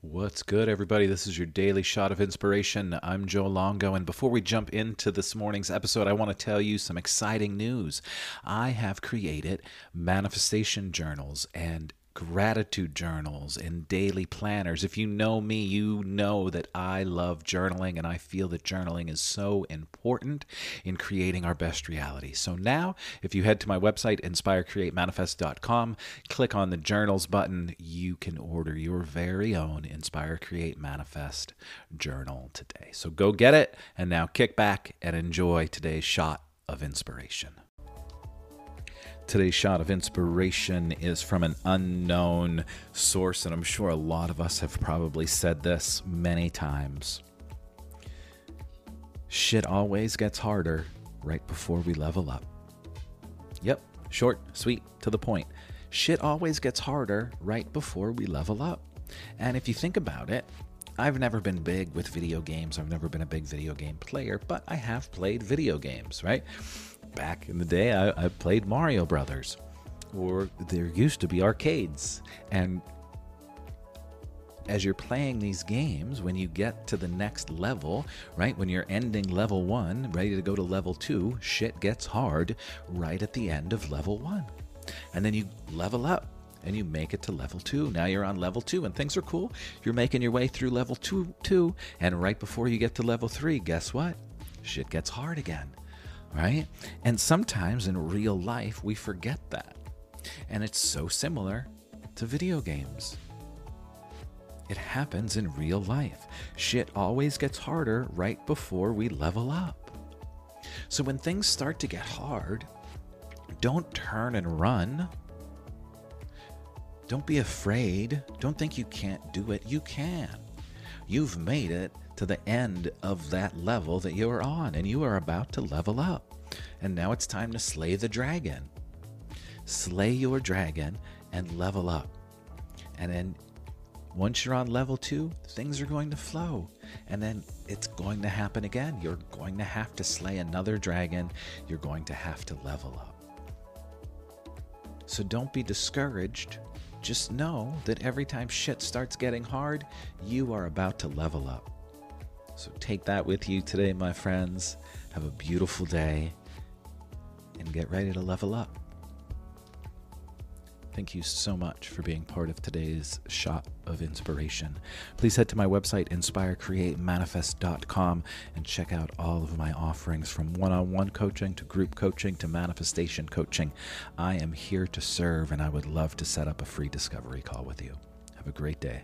What's good, everybody? This is your daily shot of inspiration. I'm Joe Longo, and before we jump into this morning's episode, I want to tell you some exciting news. I have created manifestation journals, and gratitude journals and daily planners. If you know me, you know that I love journaling and I feel that journaling is so important in creating our best reality. So now, if you head to my website, inspirecreatemanifest.com, click on the journals button, you can order your very own Inspire Create Manifest journal today. So go get it and now kick back and enjoy today's shot of inspiration. Today's shot of inspiration is from an unknown source, and I'm sure a lot of us have probably said this many times. Shit always gets harder right before we level up. Yep, short, sweet, to the point. Shit always gets harder right before we level up. And if you think about it, I've never been big with video games. I've never been a big video game player, but I have played video games, right? Back in the day, I, I played Mario Brothers, or there used to be arcades. And as you're playing these games, when you get to the next level, right, when you're ending level one, ready to go to level two, shit gets hard right at the end of level one. And then you level up and you make it to level two. Now you're on level two and things are cool. You're making your way through level two, two, and right before you get to level three, guess what? Shit gets hard again right? And sometimes in real life, we forget that. And it's so similar to video games. It happens in real life. Shit always gets harder right before we level up. So when things start to get hard, don't turn and run. Don't be afraid. Don't think you can't do it. You can. You've made it to the end of that level that you are on, and you are about to level up. And now it's time to slay the dragon. Slay your dragon and level up. And then once you're on level two, things are going to flow. And then it's going to happen again. You're going to have to slay another dragon. You're going to have to level up. So don't be discouraged. Just know that every time shit starts getting hard, you are about to level up. So take that with you today, my friends. Have a beautiful day and get ready to level up. Thank you so much for being part of today's shot of inspiration. Please head to my website, inspirecreatemanifest.com, and check out all of my offerings from one on one coaching to group coaching to manifestation coaching. I am here to serve, and I would love to set up a free discovery call with you. Have a great day.